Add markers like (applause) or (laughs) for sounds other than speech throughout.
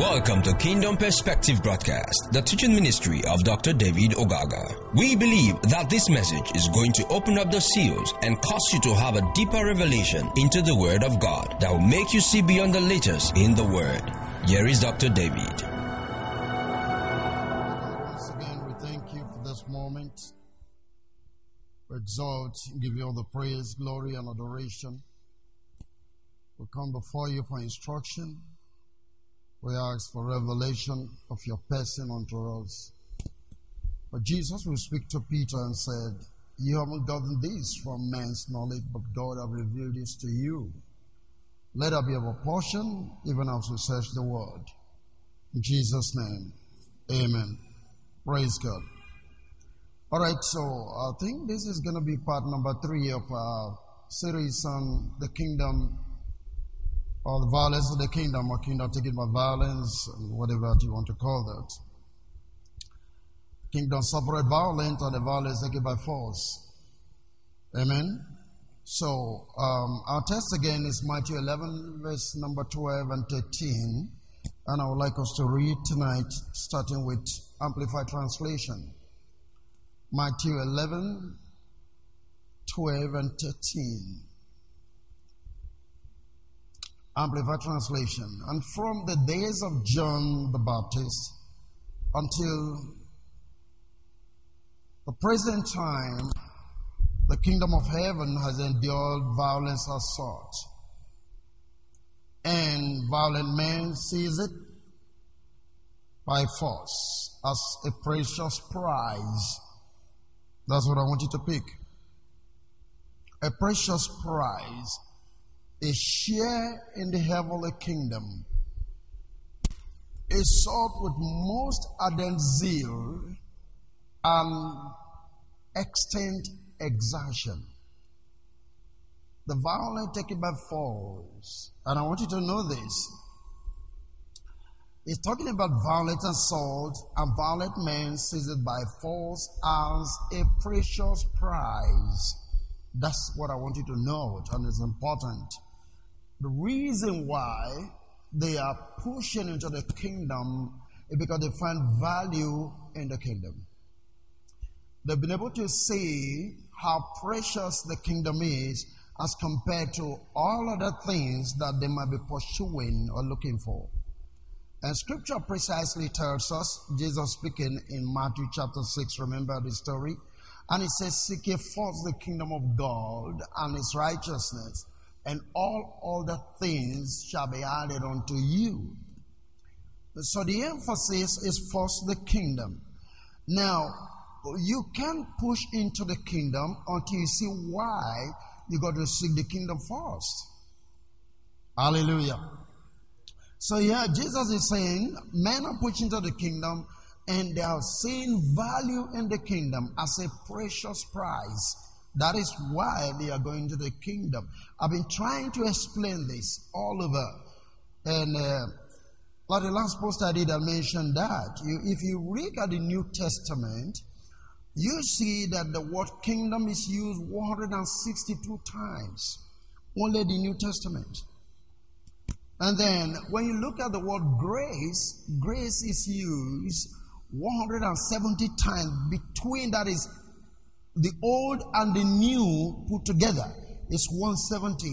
Welcome to Kingdom Perspective Broadcast, the teaching ministry of Dr. David Ogaga. We believe that this message is going to open up the seals and cause you to have a deeper revelation into the Word of God that will make you see beyond the letters in the Word. Here is Dr. David. Once again, we thank you for this moment. We exalt, give you all the praise, glory, and adoration. We come before you for instruction. We ask for revelation of your person unto us. But Jesus will speak to Peter and said, You haven't gotten this from man's knowledge, but God have revealed this to you. Let there be our portion, even as we search the word. In Jesus' name, amen. Praise God. All right, so I think this is going to be part number three of our series on the kingdom or the violence of the kingdom or kingdom taken by violence and whatever you want to call that. Kingdom suffered violence and the violence taken by force. Amen. So um, our text again is Matthew 11, verse number 12 and 13. And I would like us to read tonight, starting with Amplified Translation. Matthew 11, 12 and 13. Amplified Translation. And from the days of John the Baptist until the present time, the kingdom of heaven has endured violence as sought. And violent men seize it by force as a precious prize. That's what I want you to pick. A precious prize a share in the heavenly kingdom is sought with most ardent zeal and extent exertion. The violent taken by force, and I want you to know this. It's talking about violent assault and violent men seized by force as a precious prize. That's what I want you to know, and it's important. The reason why they are pushing into the kingdom is because they find value in the kingdom. They've been able to see how precious the kingdom is as compared to all other things that they might be pursuing or looking for. And scripture precisely tells us, Jesus speaking in Matthew chapter 6, remember the story? And it says, Seek ye first the kingdom of God and his righteousness, and all other things shall be added unto you. So the emphasis is first the kingdom. Now, you can't push into the kingdom until you see why you got to seek the kingdom first. Hallelujah. So yeah, Jesus is saying men are pushing to the kingdom and they are seeing value in the kingdom as a precious prize. That is why they are going to the kingdom. I've been trying to explain this all over. And uh, like the last post I did, I mentioned that. You, if you read at the New Testament, you see that the word kingdom is used 162 times. Only the New Testament. And then when you look at the word grace, grace is used 170 times between that is the old and the new put together is 170.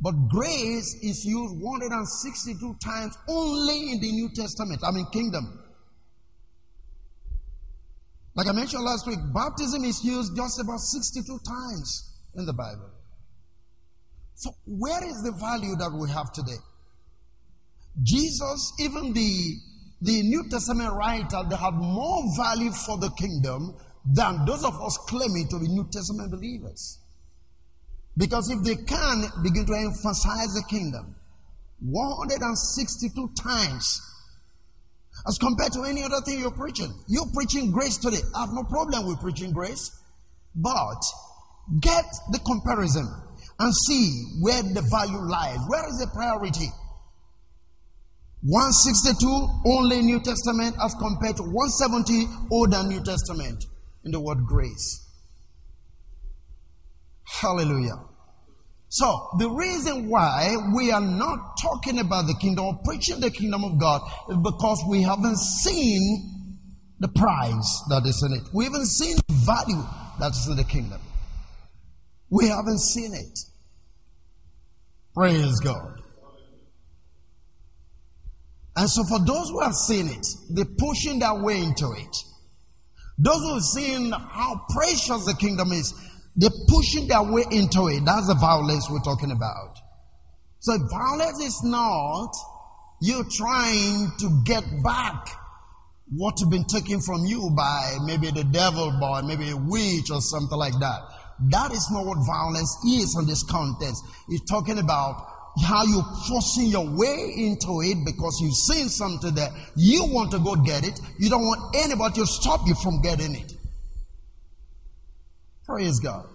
But grace is used 162 times only in the New Testament. I mean, kingdom. Like I mentioned last week, baptism is used just about 62 times in the Bible. So, where is the value that we have today? Jesus, even the the New Testament writer, they have more value for the kingdom than those of us claiming to be New Testament believers. Because if they can begin to emphasize the kingdom 162 times as compared to any other thing you're preaching, you're preaching grace today. I have no problem with preaching grace, but get the comparison and see where the value lies. Where is the priority? 162 only New Testament as compared to 170 older New Testament in the word grace. Hallelujah. So, the reason why we are not talking about the kingdom or preaching the kingdom of God is because we haven't seen the price that is in it. We haven't seen the value that is in the kingdom. We haven't seen it. Praise God. And so, for those who have seen it, they're pushing their way into it. Those who have seen how precious the kingdom is, they're pushing their way into it. That's the violence we're talking about. So violence is not you trying to get back what's been taken from you by maybe the devil boy, maybe a witch or something like that. That is not what violence is in this context. It's talking about how you forcing your way into it because you've seen something that you want to go get it. You don't want anybody to stop you from getting it. Praise God.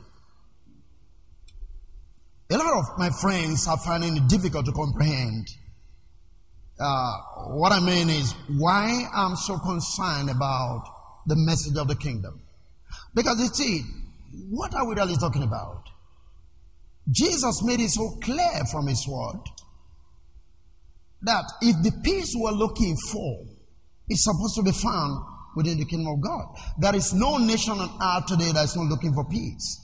A lot of my friends are finding it difficult to comprehend. Uh, what I mean is why I'm so concerned about the message of the kingdom. Because you see, what are we really talking about? Jesus made it so clear from his word that if the peace we're looking for is supposed to be found within the kingdom of God, there is no nation on earth today that is not looking for peace.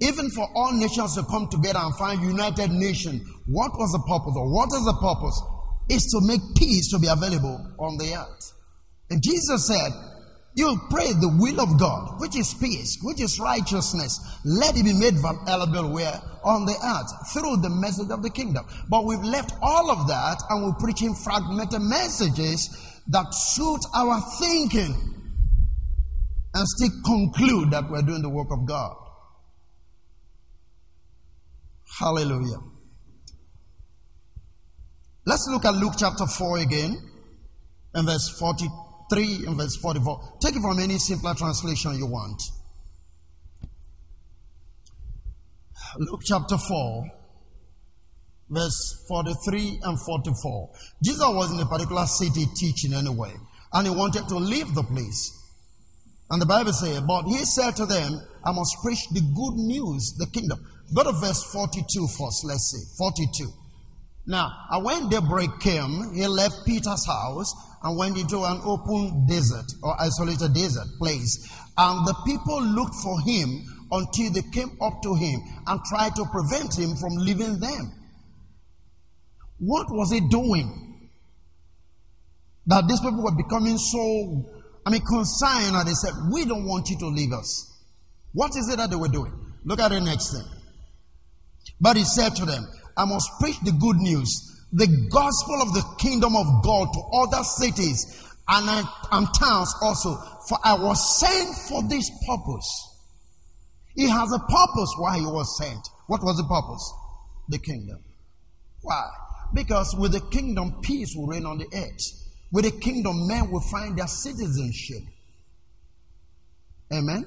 Even for all nations to come together and find united nation, what was the purpose or what is the purpose? Is to make peace to be available on the earth. And Jesus said, you pray the will of God, which is peace, which is righteousness. Let it be made available where? On the earth, through the message of the kingdom. But we've left all of that and we're preaching fragmented messages that suit our thinking and still conclude that we're doing the work of God. Hallelujah. Let's look at Luke chapter 4 again and verse 40. 3 and verse 44. Take it from any simpler translation you want. Luke chapter 4, verse 43 and 44. Jesus was in a particular city teaching anyway, and he wanted to leave the place. And the Bible says, But he said to them, I must preach the good news, the kingdom. Go to verse 42 first, let's see. 42. Now, uh, when daybreak came, he left Peter's house and went into an open desert or isolated desert place. And the people looked for him until they came up to him and tried to prevent him from leaving them. What was he doing? That these people were becoming so, I mean, concerned, and they said, We don't want you to leave us. What is it that they were doing? Look at the next thing. But he said to them, I must preach the good news the gospel of the kingdom of God to other cities and, uh, and towns also. For I was sent for this purpose. He has a purpose why he was sent. What was the purpose? The kingdom. Why? Because with the kingdom, peace will reign on the earth. With the kingdom, men will find their citizenship. Amen.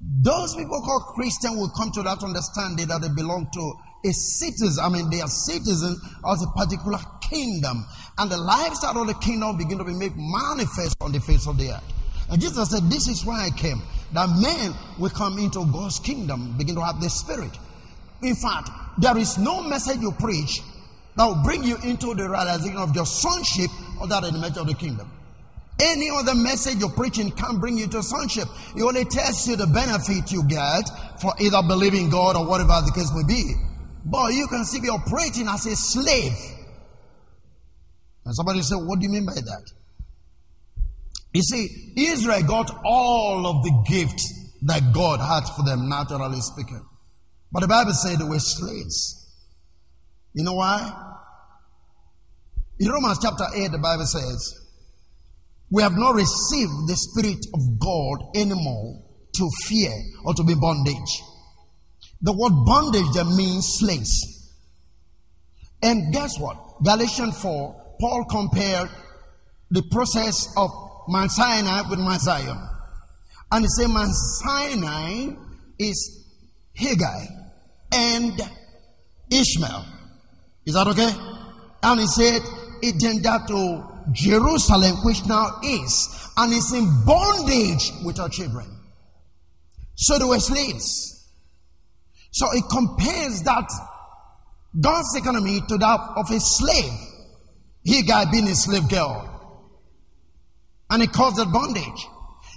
Those people called Christian will come to that understanding that they belong to a citizen, I mean, they are citizens of a particular kingdom. And the lifestyle of the kingdom begin to be made manifest on the face of the earth. And Jesus said, This is why I came. That men will come into God's kingdom, begin to have the spirit. In fact, there is no message you preach that will bring you into the realization of your sonship or that message of the kingdom. Any other message you're preaching can't bring you to sonship. It only tells you the benefit you get for either believing God or whatever the case may be. But you can still be operating as a slave. And somebody said, What do you mean by that? You see, Israel got all of the gifts that God had for them, naturally speaking. But the Bible said they were slaves. You know why? In Romans chapter 8, the Bible says, We have not received the Spirit of God anymore to fear or to be bondage. The word bondage that means slaves. And guess what? Galatians 4, Paul compared the process of Mount Sinai with Mount Zion. And he said Mount Sinai is Hagar and Ishmael. Is that okay? And he said it then got to Jerusalem, which now is, and is in bondage with her children. So they were slaves. So it compares that God's economy to that of a slave. Hagar being a slave girl. And it caused that bondage.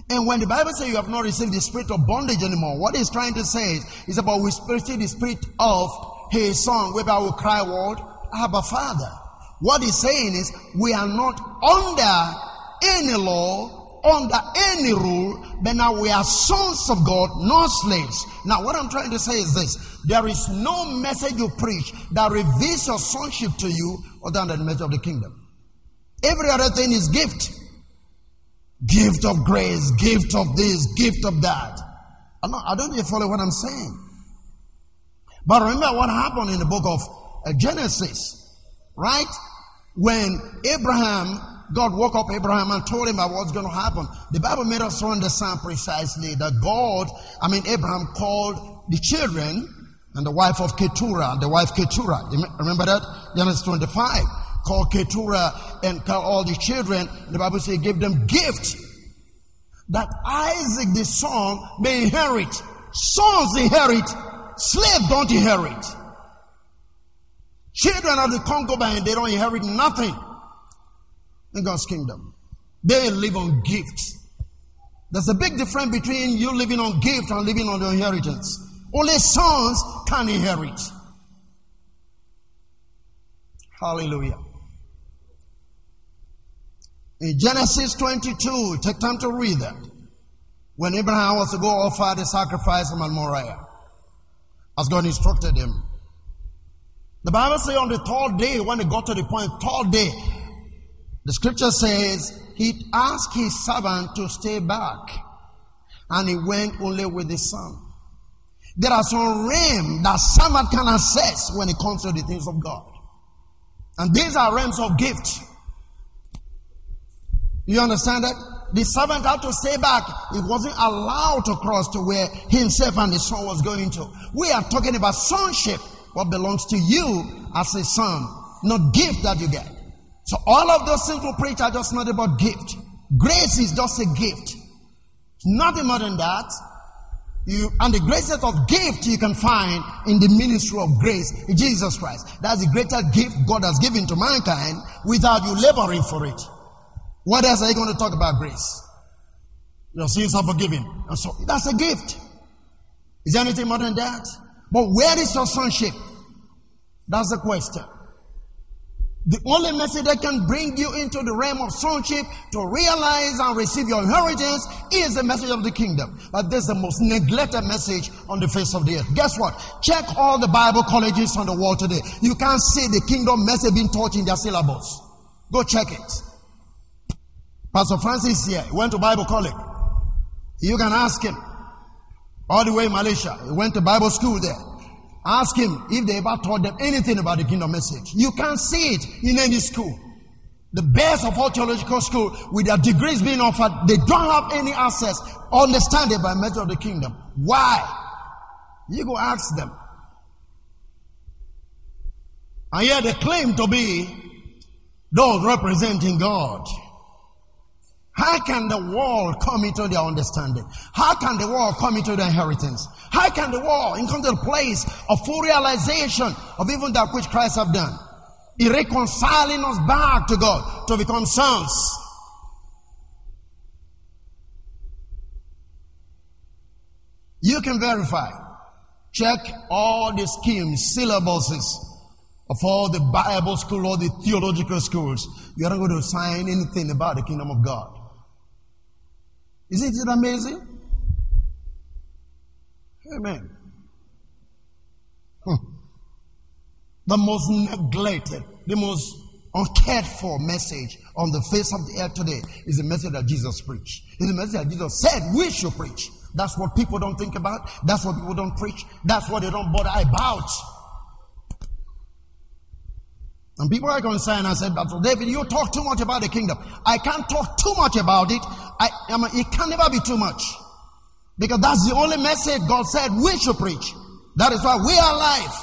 And when the Bible says you have not received the spirit of bondage anymore, what it's trying to say is, is about we receive the spirit of his son, whereby we cry, word, Abba Father. What he's saying is, we are not under any law, under any rule, but now we are sons of God, not slaves. Now, what I'm trying to say is this there is no message you preach that reveals your sonship to you other than the message of the kingdom. Every other thing is gift. Gift of grace, gift of this, gift of that. I don't know if you follow what I'm saying. But remember what happened in the book of uh, Genesis, right? When Abraham, God woke up Abraham and told him about what's going to happen. The Bible made us understand precisely that God, I mean, Abraham called the children and the wife of Keturah, the wife Keturah. Remember that? Genesis 25. Called Keturah and called all the children. The Bible says he gave them gifts that Isaac the son may inherit. Sons inherit slaves don't inherit. Children of the concubine, they don't inherit nothing in God's kingdom. They live on gifts. There's a big difference between you living on gift and living on the inheritance. Only sons can inherit. Hallelujah. In Genesis 22, take time to read that. When Abraham was to go offer the sacrifice of Moriah as God instructed him. The Bible says on the third day, when they got to the point, third day, the scripture says he asked his servant to stay back, and he went only with his son. There are some realms that servant can access when it comes to the things of God. And these are realms of gift. You understand that? The servant had to stay back. He wasn't allowed to cross to where himself and his son was going to. We are talking about sonship, what belongs to you as a son, not gift that you get. So all of those things we preach are just not about gift. Grace is just a gift. Nothing more than that. You, and the greatest of gift you can find in the ministry of grace Jesus Christ. That's the greatest gift God has given to mankind without you laboring for it. What else are you going to talk about grace? Your sins are forgiven. And so that's a gift. Is there anything more than that? But where is your sonship? That's the question. The only message that can bring you into the realm of sonship to realize and receive your inheritance is the message of the kingdom. But this is the most neglected message on the face of the earth. Guess what? Check all the Bible colleges on the world today. You can't see the kingdom message being taught in their syllabus. Go check it. Pastor Francis here he went to Bible college. You can ask him. All the way in Malaysia. He went to Bible school there. Ask him if they ever taught them anything about the kingdom message. You can't see it in any school. The best of all theological school with their degrees being offered, they don't have any access, understanding by measure of the kingdom. Why? You go ask them. And yet they claim to be those representing God. How can the world come into their understanding? How can the world come into their inheritance? How can the world come to the place of full realization of even that which Christ have done? He reconciling us back to God to become sons. You can verify. Check all the schemes, syllabuses of all the Bible school, all the theological schools. You're not going to find anything about the kingdom of God. Isn't it amazing? Amen. Hmm. The most neglected, the most uncared for message on the face of the earth today is the message that Jesus preached. It's the message that Jesus said we should preach. That's what people don't think about. That's what people don't preach. That's what they don't bother about. And people are concerned. I said, Pastor David, you talk too much about the kingdom. I can't talk too much about it. I, I mean, it can never be too much. Because that's the only message God said we should preach. That is why we are alive.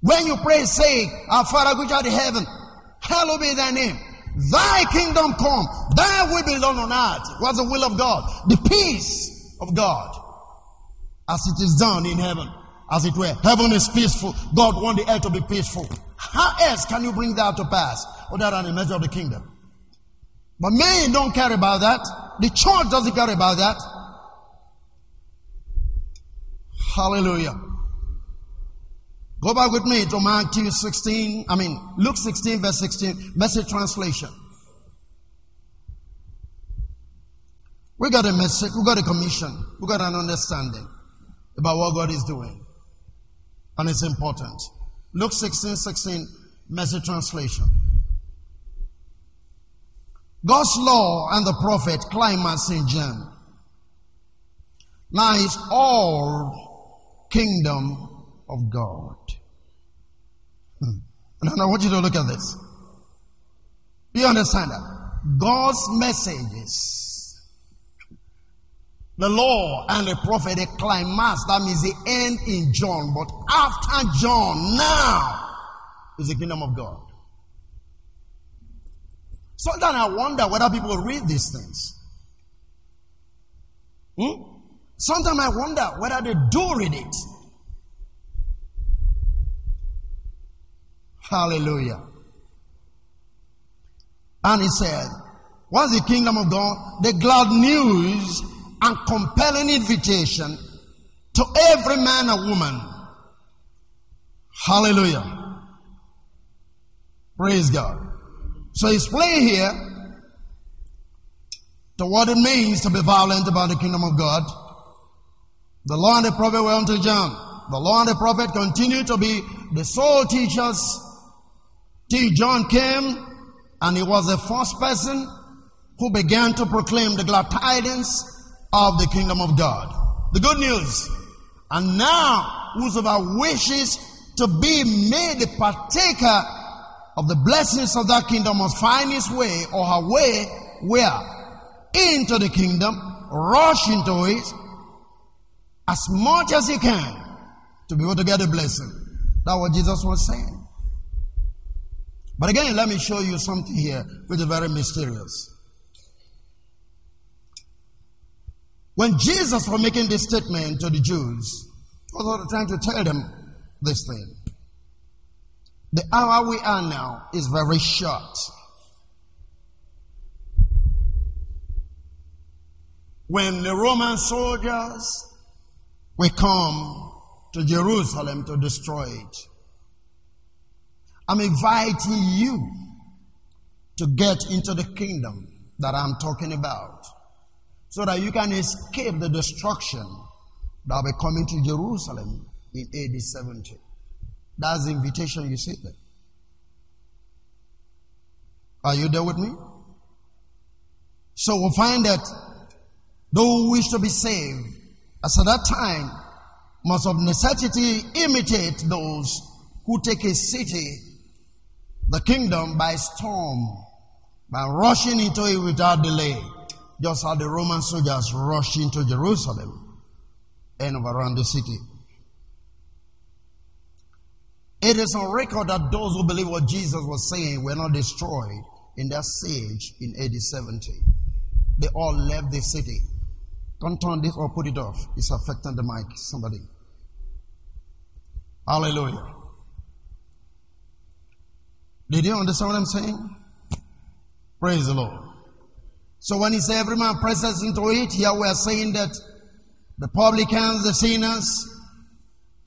When you pray, say, Our Father which art in heaven, hallowed be thy name. Thy kingdom come, thy will be done on earth. What's the will of God? The peace of God. as it is done in heaven. As it were, heaven is peaceful. God wants the earth to be peaceful. How else can you bring that to pass than the measure of the kingdom? But men don't care about that. The church doesn't care about that. Hallelujah. Go back with me to Matthew 16, I mean, Luke 16, verse 16, message translation. We got a message, we got a commission, we got an understanding about what God is doing. And it's important. Luke 16, 16, message translation. God's law and the prophet climax in John. Now is all kingdom of God. Hmm. And I want you to look at this. Do you understand that? God's messages, the law and the prophet, the climax, that means the end in John. But after John, now is the kingdom of God. Sometimes I wonder whether people read these things. Hmm? Sometimes I wonder whether they do read it. Hallelujah. And he said, What's the kingdom of God? The glad news and compelling invitation to every man and woman. Hallelujah. Praise God. So he's playing here to what it means to be violent about the kingdom of God. The law and the prophet were unto John. The law and the prophet continued to be the sole teachers till John came and he was the first person who began to proclaim the glad tidings of the kingdom of God. The good news. And now, whosoever wishes to be made a partaker of the blessings of that kingdom must find his way or her way where? Into the kingdom, rush into it as much as he can to be able to get a blessing. That's what Jesus was saying. But again, let me show you something here which is very mysterious. When Jesus was making this statement to the Jews, he was trying to tell them this thing. The hour we are now is very short. When the Roman soldiers will come to Jerusalem to destroy it, I'm inviting you to get into the kingdom that I'm talking about so that you can escape the destruction that will be coming to Jerusalem in AD 70. That's the invitation you see there. Are you there with me? So we'll find that those who wish to be saved, as at that time, must of necessity imitate those who take a city the kingdom by storm, by rushing into it without delay, just how the Roman soldiers rushed into Jerusalem and around the city. It is on record that those who believe what Jesus was saying were not destroyed in that siege in AD 70. They all left the city. Don't turn this or put it off. It's affecting the mic. Somebody. Hallelujah. Did you understand what I'm saying? Praise the Lord. So when he said every man presses into it, here we are saying that the publicans, the sinners,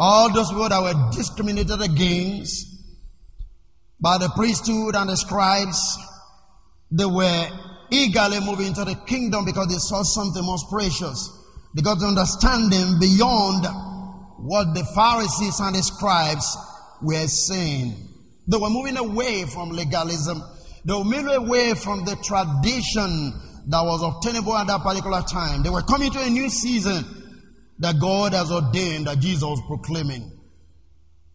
all those people that were discriminated against by the priesthood and the scribes, they were eagerly moving into the kingdom because they saw something most precious. They got understanding beyond what the Pharisees and the scribes were saying. They were moving away from legalism. They were moving away from the tradition that was obtainable at that particular time. They were coming to a new season that God has ordained that Jesus was proclaiming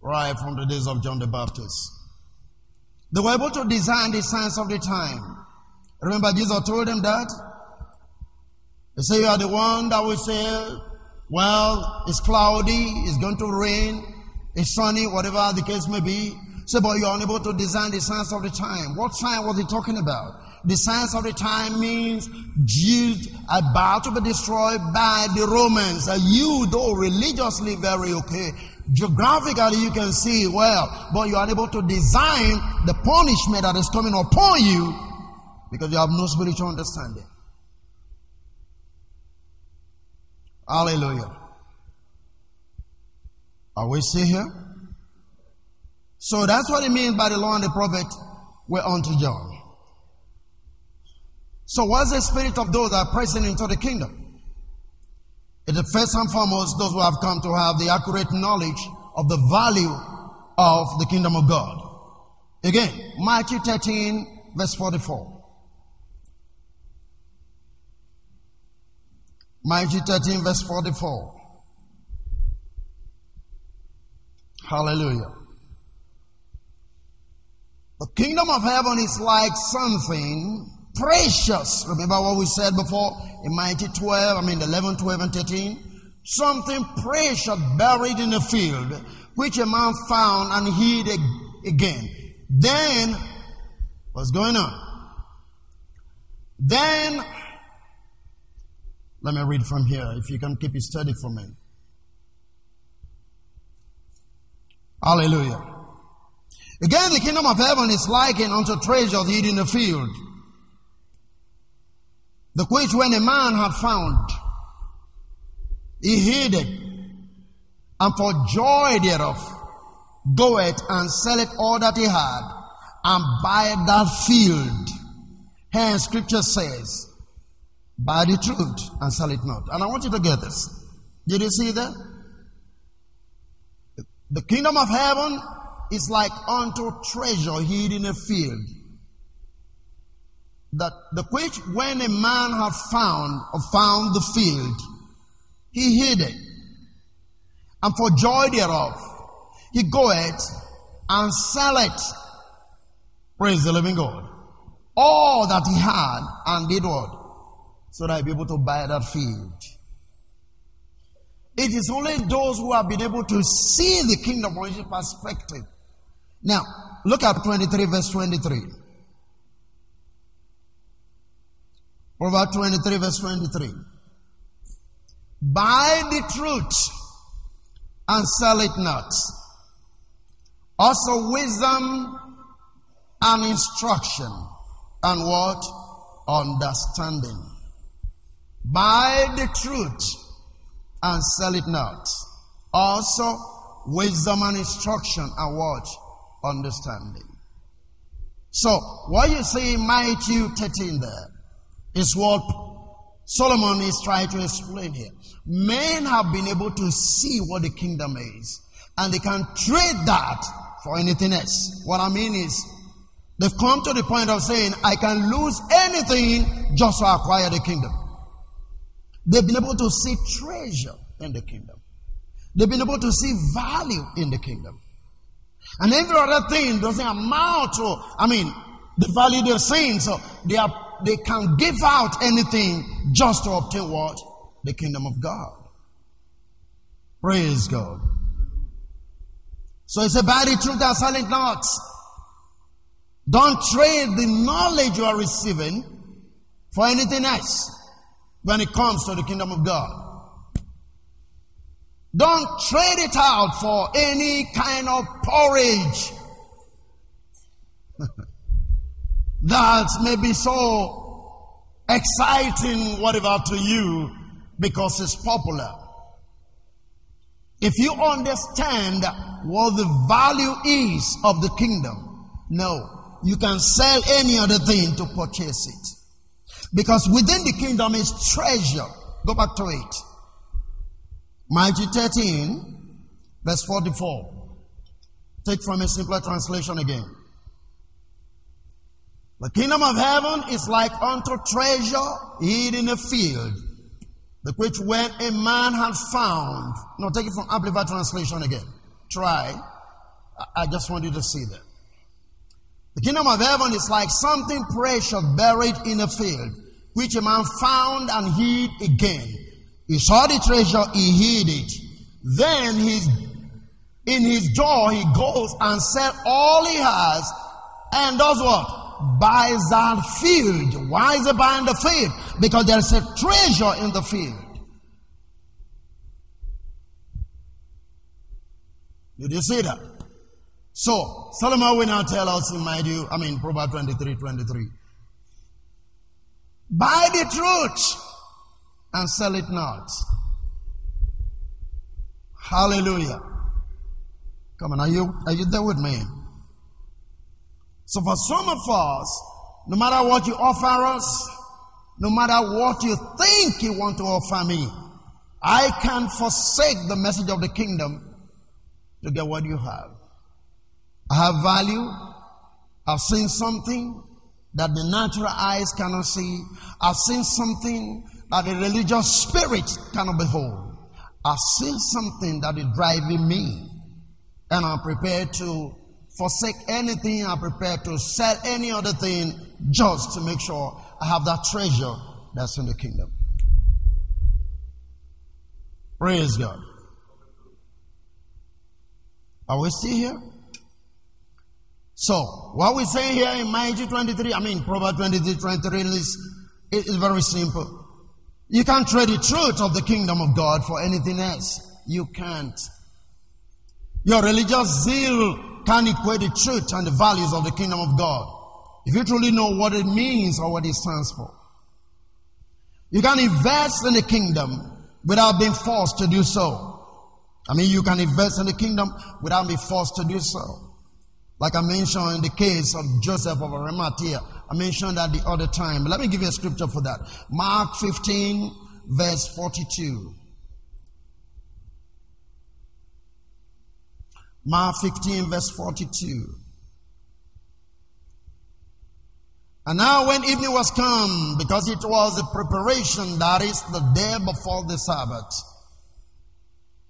right from the days of John the Baptist. They were able to design the signs of the time. Remember, Jesus told them that? They say, You are the one that will say, Well, it's cloudy, it's going to rain, it's sunny, whatever the case may be. Say, but you're unable to design the signs of the time. What sign was he talking about? The signs of the time means Jews about to be destroyed by the Romans. Uh, you, though religiously very okay, geographically you can see well, but you are able to design the punishment that is coming upon you because you have no spiritual understanding. Hallelujah. Are we still here? So that's what it means by the law and the prophet were unto John. So what's the spirit of those that are pressing into the kingdom? It is first and foremost those who have come to have the accurate knowledge of the value of the kingdom of God. Again, Matthew 13, verse 44. Matthew 13, verse 44. Hallelujah. The kingdom of heaven is like something precious. Remember what we said before in Matthew 12, I mean 11, 12, and 13? Something precious buried in the field, which a man found and hid again. Then, what's going on? Then let me read from here, if you can keep it steady for me. Hallelujah. Again, the kingdom of heaven is likened unto treasures hid in the field, the which when a man had found, he hid it, and for joy thereof, goeth and selleth all that he had, and buy that field. Hence, scripture says, Buy the truth and sell it not. And I want you to get this. Did you see that? The kingdom of heaven is like unto treasure hid in a field. That the which when a man have found or found the field, he hid it. And for joy thereof, he goeth and sell it. Praise the living God. All that he had and did what? so that I'll be able to buy that field. It is only those who have been able to see the kingdom from his perspective. Now, look at 23 verse 23. Proverbs 23 verse 23. Buy the truth and sell it not. Also wisdom and instruction and what? Understanding. Buy the truth and sell it not. Also, wisdom and instruction and what? Understanding. So, what you see in Matthew 13 there is what Solomon is trying to explain here. Men have been able to see what the kingdom is, and they can trade that for anything else. What I mean is, they've come to the point of saying, I can lose anything just to acquire the kingdom. They've been able to see treasure in the kingdom. They've been able to see value in the kingdom. And every other thing doesn't amount to, I mean, the value they're seeing. So they are, they can give out anything just to obtain what? The kingdom of God. Praise God. So it's about the truth and silent not. Don't trade the knowledge you are receiving for anything else when it comes to the kingdom of God. Don't trade it out for any kind of porridge that may be so exciting, whatever, to you because it's popular. If you understand what the value is of the kingdom, no, you can sell any other thing to purchase it. Because within the kingdom is treasure. Go back to it. Matthew 13, verse 44. Take from a simpler translation again. The kingdom of heaven is like unto treasure hid in a field, the which when a man had found. Now take it from Amplified translation again. Try. I just want you to see that. The kingdom of heaven is like something precious buried in a field, which a man found and hid again. He saw the treasure, he hid it. Then he's, in his joy, he goes and sells all he has and does what? Buys that field. Why is he buying the field? Because there's a treasure in the field. Did you see that? So, Solomon will now tell us in Matthew, I mean, Proverbs 23 23. Buy the truth and sell it not. Hallelujah. Come on, are you, are you there with me? So for some of us, no matter what you offer us, no matter what you think you want to offer me, I can't forsake the message of the kingdom to get what you have. I have value. I've seen something that the natural eyes cannot see. I've seen something that the religious spirit cannot behold. I've seen something that is driving me. And I'm prepared to forsake anything. I'm prepared to sell any other thing just to make sure I have that treasure that's in the kingdom. Praise God. Are we still here? So, what we say here in Matthew 23, I mean, Proverbs 23, 23 is, is very simple. You can't trade the truth of the kingdom of God for anything else. You can't. Your religious zeal can't equate the truth and the values of the kingdom of God. If you truly know what it means or what it stands for. You can invest in the kingdom without being forced to do so. I mean, you can invest in the kingdom without being forced to do so. Like I mentioned in the case of Joseph of Arimathea. I mentioned that the other time. Let me give you a scripture for that. Mark 15, verse 42. Mark 15, verse 42. And now when evening was come, because it was the preparation, that is the day before the Sabbath.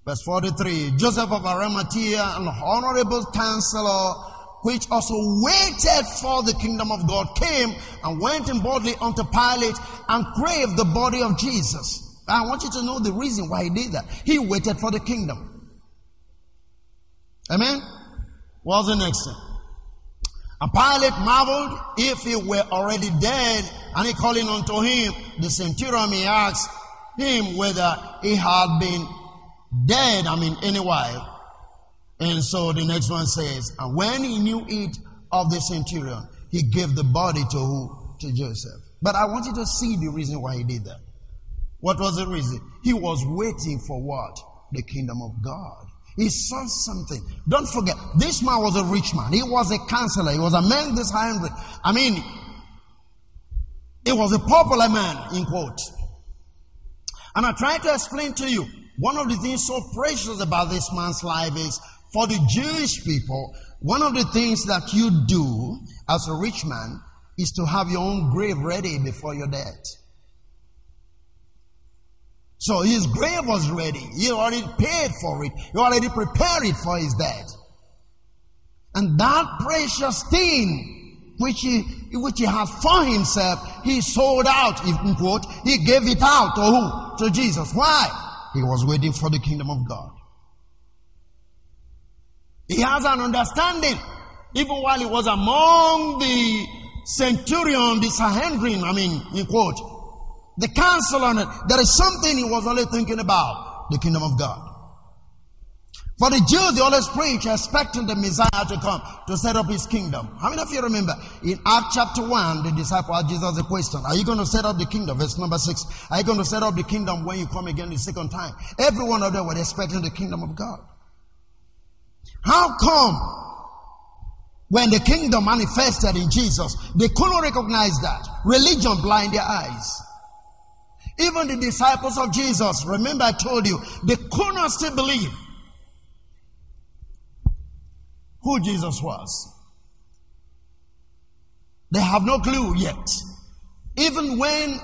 Verse 43, Joseph of Arimathea, an honorable counselor, which also waited for the kingdom of God, came and went in boldly unto Pilate and craved the body of Jesus. I want you to know the reason why he did that. He waited for the kingdom. Amen? What's the next thing? And Pilate marveled if he were already dead, and he calling unto him the centurion, he asked him whether he had been dead, I mean, any while. And so the next one says, and when he knew it of the centurion, he gave the body to who? To Joseph. But I want you to see the reason why he did that. What was the reason? He was waiting for what? The kingdom of God. He saw something. Don't forget, this man was a rich man. He was a counselor. He was among this hundred. I mean, he was a popular man, in quote. And I try to explain to you, one of the things so precious about this man's life is for the Jewish people, one of the things that you do as a rich man is to have your own grave ready before your death. So his grave was ready. He already paid for it. He already prepared it for his death. And that precious thing which he, which he had for himself, he sold out, in quote, he gave it out to who? To Jesus. Why? He was waiting for the kingdom of God. He has an understanding. Even while he was among the centurion, the Sanhedrin, I mean, in quote, the council on it, there is something he was only thinking about the kingdom of God. For the Jews, they always preach expecting the Messiah to come to set up his kingdom. How many of you remember? In Acts chapter 1, the disciple asked Jesus the question, Are you going to set up the kingdom? Verse number 6. Are you going to set up the kingdom when you come again the second time? Every one of them were expecting the kingdom of God. How come when the kingdom manifested in Jesus, they couldn't recognize that? Religion blind their eyes. Even the disciples of Jesus, remember I told you, they could not still believe who Jesus was. They have no clue yet. Even when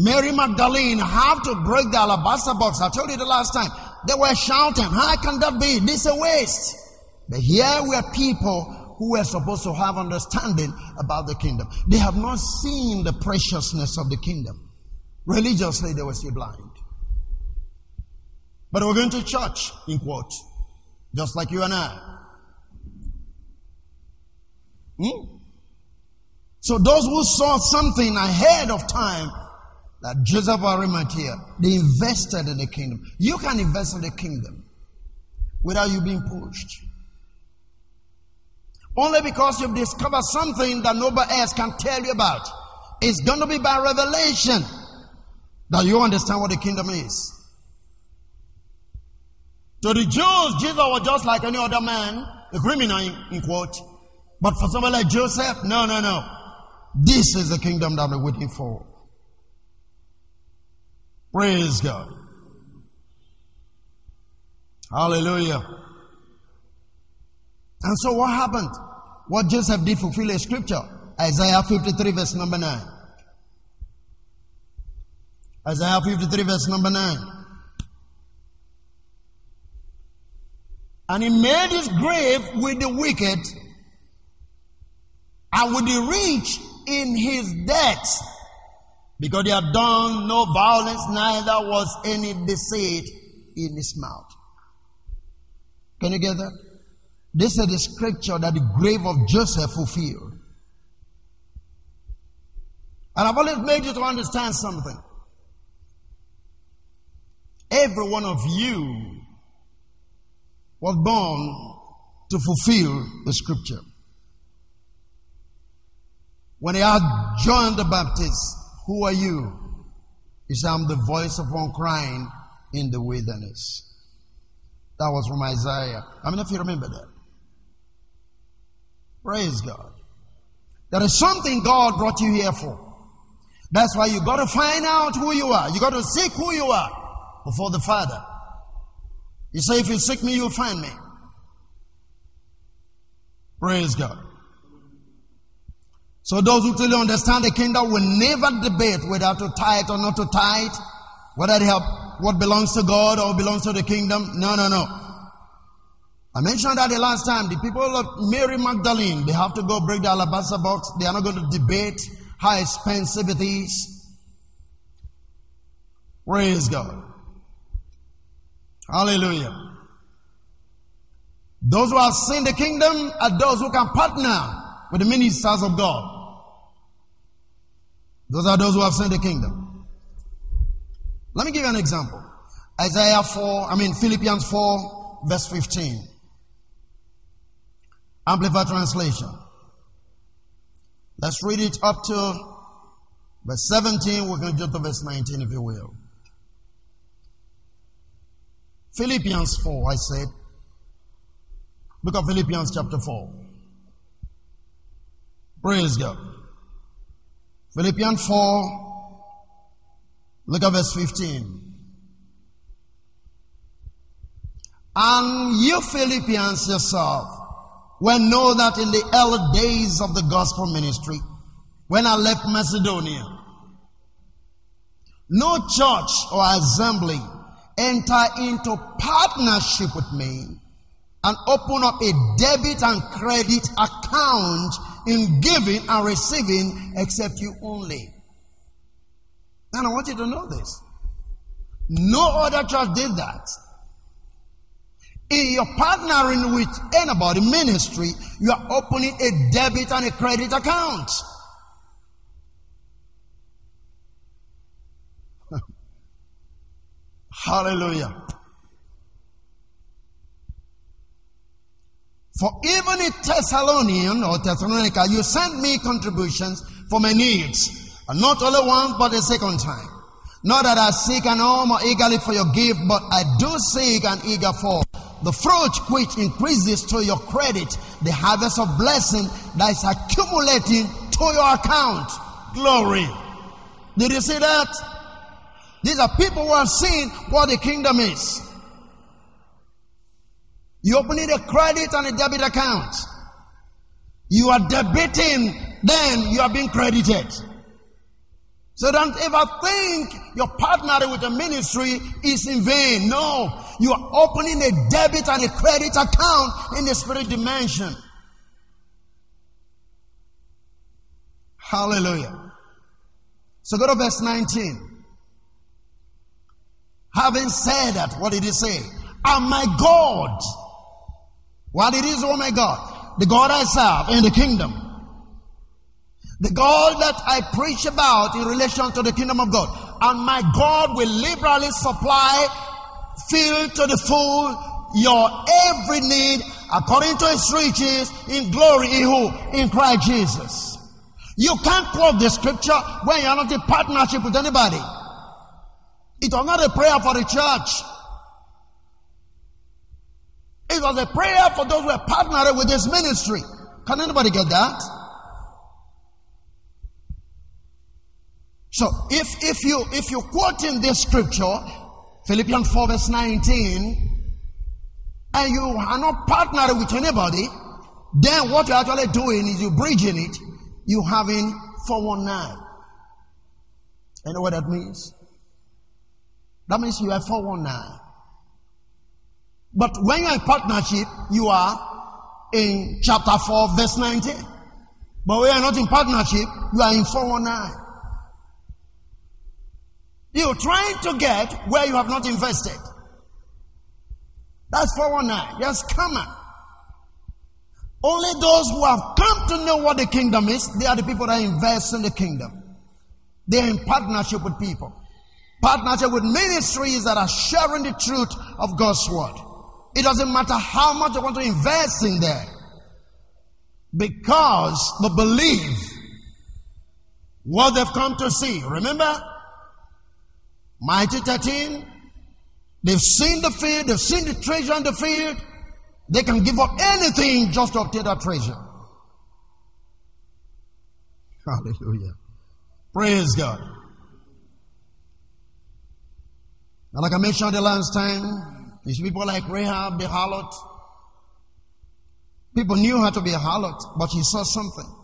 Mary Magdalene have to break the alabaster box. I told you the last time. They were shouting, How can that be? This is a waste. But here were people who were supposed to have understanding about the kingdom. They have not seen the preciousness of the kingdom. Religiously, they were still blind. But we're going to church, in quote, just like you and I. Hmm? So those who saw something ahead of time, that Joseph Arimathea, they invested in the kingdom. You can invest in the kingdom without you being pushed. Only because you've discovered something that nobody else can tell you about. It's going to be by revelation that you understand what the kingdom is. To the Jews, Jesus was just like any other man, a criminal in, in quote. But for somebody like Joseph, no, no, no. This is the kingdom that we're waiting for. Praise God. Hallelujah. And so what happened? What Joseph did fulfill a scripture. Isaiah 53 verse number 9. Isaiah 53 verse number 9. And he made his grave with the wicked and with the rich in his death because he had done no violence, neither was any deceit in his mouth. Can you get that? This is the scripture that the grave of Joseph fulfilled. And I've always made you to understand something. Every one of you was born to fulfill the scripture. When he had John the Baptist, who are you? He said, I'm the voice of one crying in the wilderness. That was from Isaiah. I mean, if you remember that. Praise God. There is something God brought you here for. That's why you got to find out who you are. You got to seek who you are before the Father. You say, if you seek me, you'll find me. Praise God. So those who truly understand the kingdom will never debate whether to tithe or not to tithe, whether they have what belongs to God or belongs to the kingdom. No, no, no. I mentioned that the last time. The people of Mary Magdalene, they have to go break the alabaster box. They are not going to debate how expensive it is. Praise God. Hallelujah. Those who have seen the kingdom are those who can partner with the ministers of God. Those are those who have seen the kingdom. Let me give you an example. Isaiah 4, I mean Philippians 4, verse 15. Amplified translation. Let's read it up to verse 17. We can jump to verse 19 if you will. Philippians 4, I said. Book of Philippians chapter 4. Praise God. Philippians 4, look at verse 15. And you Philippians yourself will know that in the early days of the gospel ministry, when I left Macedonia, no church or assembly enter into partnership with me and open up a debit and credit account in giving and receiving except you only. And I want you to know this. No other church did that. In your partnering with anybody ministry, you are opening a debit and a credit account. (laughs) Hallelujah. For even in Thessalonian or Thessalonica, you sent me contributions for my needs. And not only once, but a second time. Not that I seek an arm or eagerly for your gift, but I do seek and eager for the fruit which increases to your credit, the harvest of blessing that is accumulating to your account. Glory. Did you see that? These are people who have seen what the kingdom is. You open it a credit and a debit account. You are debiting, then you are being credited. So don't ever think your partnering with a ministry is in vain. No, you are opening a debit and a credit account in the spirit dimension. Hallelujah. So go to verse 19. Having said that, what did he say? And my God what it is, oh my God, the God I serve in the kingdom The God that I preach about in relation to the kingdom of God. And my God will liberally supply, fill to the full your every need according to his riches in glory in who? In Christ Jesus. You can't quote the scripture when you're not in partnership with anybody. It was not a prayer for the church. It was a prayer for those who are partnered with this ministry. Can anybody get that? So if if you if you quote in this scripture, Philippians 4 verse 19, and you are not partnering with anybody, then what you're actually doing is you bridging it you having 419. You know what that means? That means you have 419. But when you're in partnership, you are in chapter 4, verse 19. But when you're not in partnership, you are in 419. You're trying to get where you have not invested. That's 419. Just come on. Only those who have come to know what the kingdom is, they are the people that invest in the kingdom. They are in partnership with people. Partnership with ministries that are sharing the truth of God's word. It doesn't matter how much you want to invest in there. Because they believe what they've come to see. Remember? Matthew 13. They've seen the field, they've seen the treasure in the field, they can give up anything just to obtain that treasure. Hallelujah. Praise God. And like I mentioned the last time, these people like Rahab the harlot. People knew her to be a harlot, but she saw something.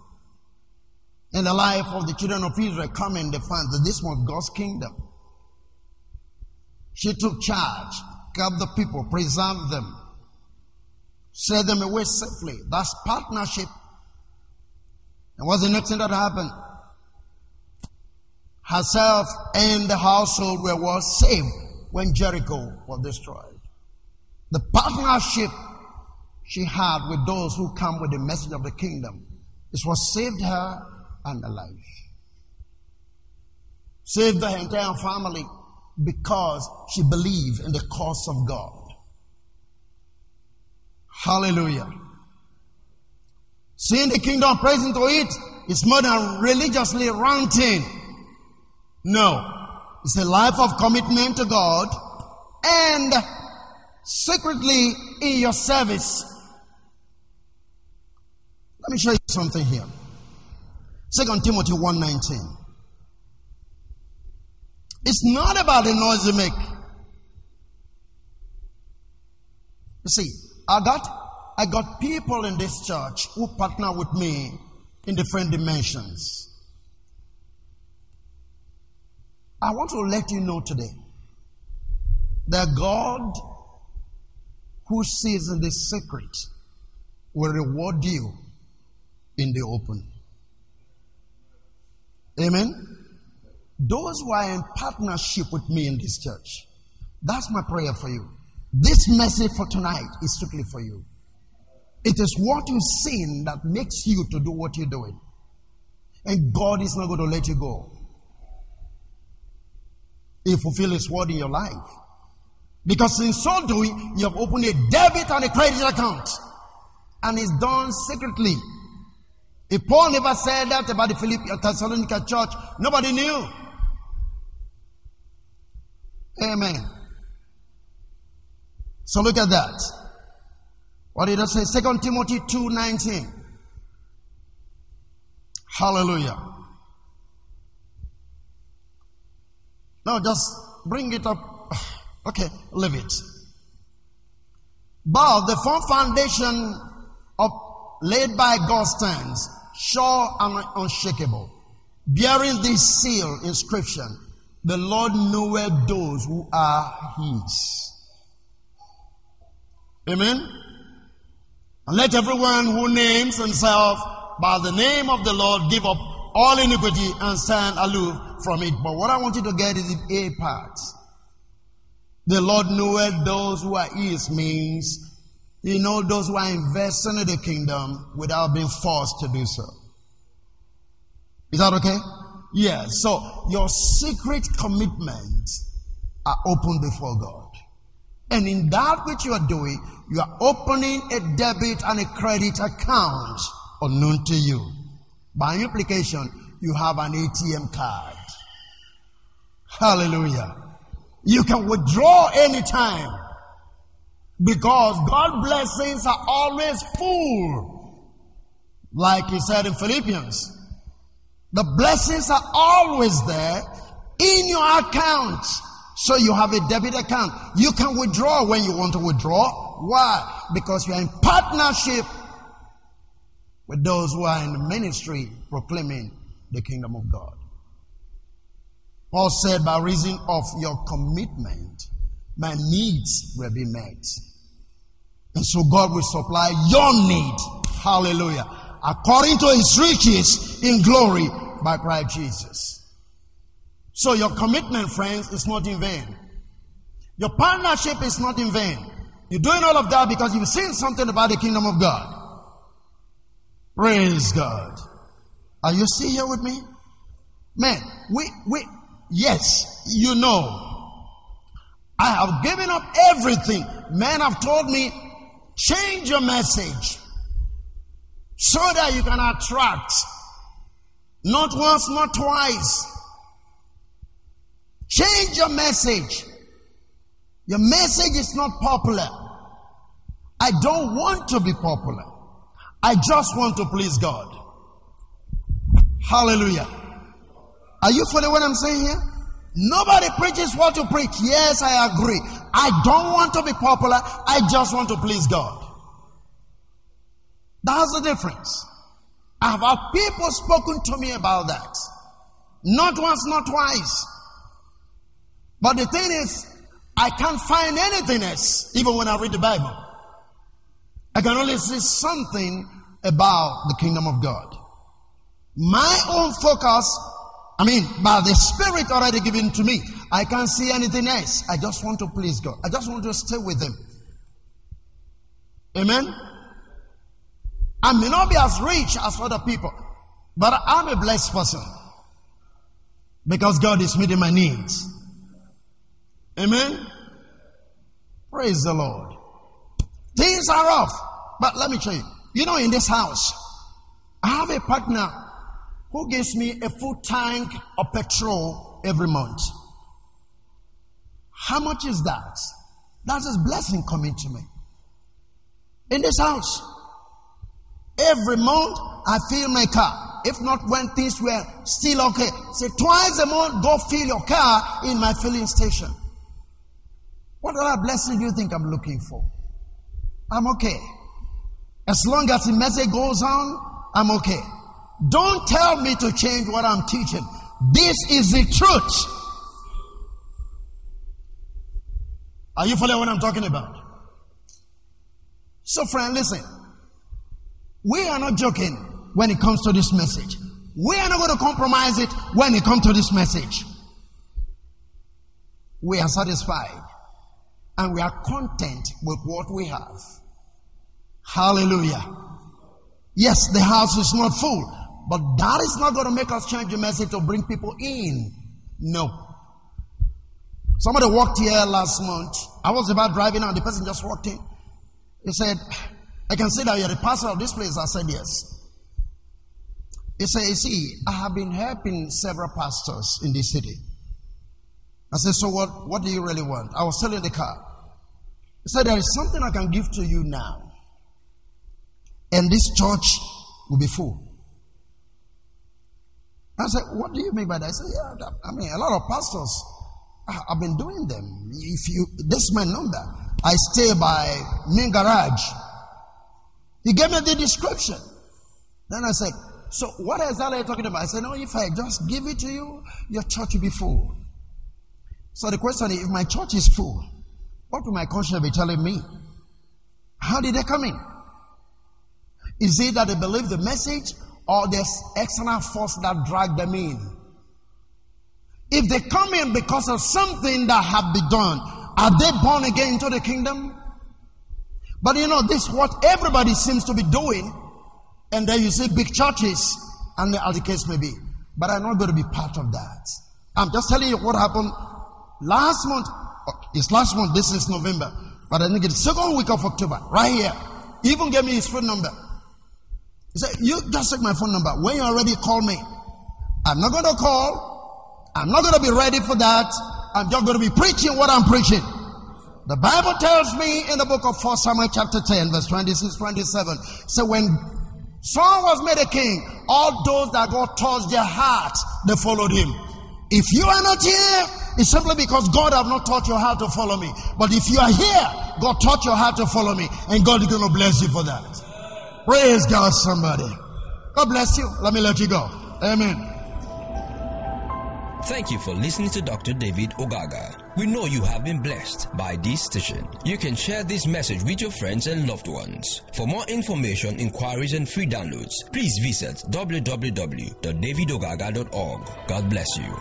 In the life of the children of Israel coming, they found that this was God's kingdom. She took charge, kept the people, preserved them, set them away safely. That's partnership. And what's the next thing that happened? Herself and the household were was saved when Jericho was destroyed. The partnership she had with those who come with the message of the kingdom is what saved her and her life. Saved the entire family because she believed in the cause of God. Hallelujah. Seeing the kingdom praising to it is more than religiously ranting. No. It's a life of commitment to God and secretly in your service. Let me show you something here. Second Timothy 1:19. It's not about the noise you make. You see, I got, I got people in this church who partner with me in different dimensions. I want to let you know today that God who sees in the secret will reward you in the open. Amen. Those who are in partnership with me in this church, that's my prayer for you. This message for tonight is strictly for you. It is what you've seen that makes you to do what you're doing. And God is not going to let you go. He fulfill His word in your life. Because in so doing, you have opened a debit and a credit account. And it's done secretly. If Paul never said that about the Philippian Thessalonica church, nobody knew. Amen. So look at that. What did I say? Second Timothy 2:19. Hallelujah. Now just bring it up. (sighs) Okay, leave it. But the firm foundation of laid by God stands, sure and unshakable, bearing this seal inscription, the Lord knoweth those who are his. Amen. And let everyone who names himself by the name of the Lord give up all iniquity and stand aloof from it. But what I want you to get is the A part. The Lord knoweth those who are his means he knows those who are investing in the kingdom without being forced to do so. Is that okay? Yes. So your secret commitments are open before God. And in that which you are doing, you are opening a debit and a credit account unknown to you. By implication, you have an ATM card. Hallelujah. You can withdraw anytime because God's blessings are always full. Like he said in Philippians, the blessings are always there in your account. So you have a debit account. You can withdraw when you want to withdraw. Why? Because you are in partnership with those who are in the ministry proclaiming the kingdom of God. Paul said, by reason of your commitment, my needs will be met. And so God will supply your need. Hallelujah. According to his riches in glory by Christ Jesus. So your commitment, friends, is not in vain. Your partnership is not in vain. You're doing all of that because you've seen something about the kingdom of God. Praise God. Are you still here with me? Man, we, we, Yes, you know. I have given up everything. Men have told me, change your message so that you can attract. Not once, not twice. Change your message. Your message is not popular. I don't want to be popular. I just want to please God. Hallelujah. Are you following what I'm saying here? Nobody preaches what to preach. Yes, I agree. I don't want to be popular. I just want to please God. That's the difference. I have had people spoken to me about that. Not once, not twice. But the thing is, I can't find anything else, even when I read the Bible. I can only see something about the kingdom of God. My own focus I mean, by the Spirit already given to me, I can't see anything else. I just want to please God. I just want to stay with Him. Amen. I may not be as rich as other people, but I'm a blessed person because God is meeting my needs. Amen. Praise the Lord. Things are rough, but let me tell you. You know, in this house, I have a partner who gives me a full tank of petrol every month. How much is that? That's his blessing coming to me. In this house. Every month I fill my car. If not when things were still okay. Say twice a month, go fill your car in my filling station. What other blessing do you think I'm looking for? I'm okay. As long as the message goes on, I'm okay. Don't tell me to change what I'm teaching. This is the truth. Are you following what I'm talking about? So, friend, listen. We are not joking when it comes to this message. We are not going to compromise it when it comes to this message. We are satisfied and we are content with what we have. Hallelujah. Yes, the house is not full, but that is not going to make us change the message to bring people in. No. Somebody walked here last month. I was about driving and the person just walked in. He said, I can see that you're the pastor of this place. I said, yes. He said, you see, I have been helping several pastors in this city. I said, so what, what do you really want? I was selling the car. He said, there is something I can give to you now. And this church will be full. I said, What do you mean by that? I said, Yeah, I mean, a lot of pastors I've been doing them. If you, this is my number. I stay by main garage. He gave me the description. Then I said, So what exactly are you talking about? I said, No, if I just give it to you, your church will be full. So the question is, if my church is full, what will my conscience be telling me? How did they come in? Is it that they believe the message or there's external force that dragged them in. If they come in because of something that have been done, are they born again into the kingdom? But you know, this what everybody seems to be doing. And then you see big churches, and the other case may be. but I'm not going to be part of that. I'm just telling you what happened last month. Oh, it's last month. This is November, but I think it's second week of October. Right here, he even gave me his phone number. He said, "You just take my phone number. When you're ready, call me." I'm not going to call. I'm not going to be ready for that. I'm just going to be preaching what I'm preaching. The Bible tells me in the book of 1 Samuel chapter 10 verse 26, 27. So when Saul was made a king, all those that God touched their heart, they followed him. If you are not here, it's simply because God have not taught your heart to follow me. But if you are here, God taught your heart to follow me, and God is going to bless you for that. Praise God, somebody. God bless you. Let me let you go. Amen. Thank you for listening to Dr. David Ogaga. We know you have been blessed by this station. You can share this message with your friends and loved ones. For more information, inquiries, and free downloads, please visit www.davidogaga.org. God bless you.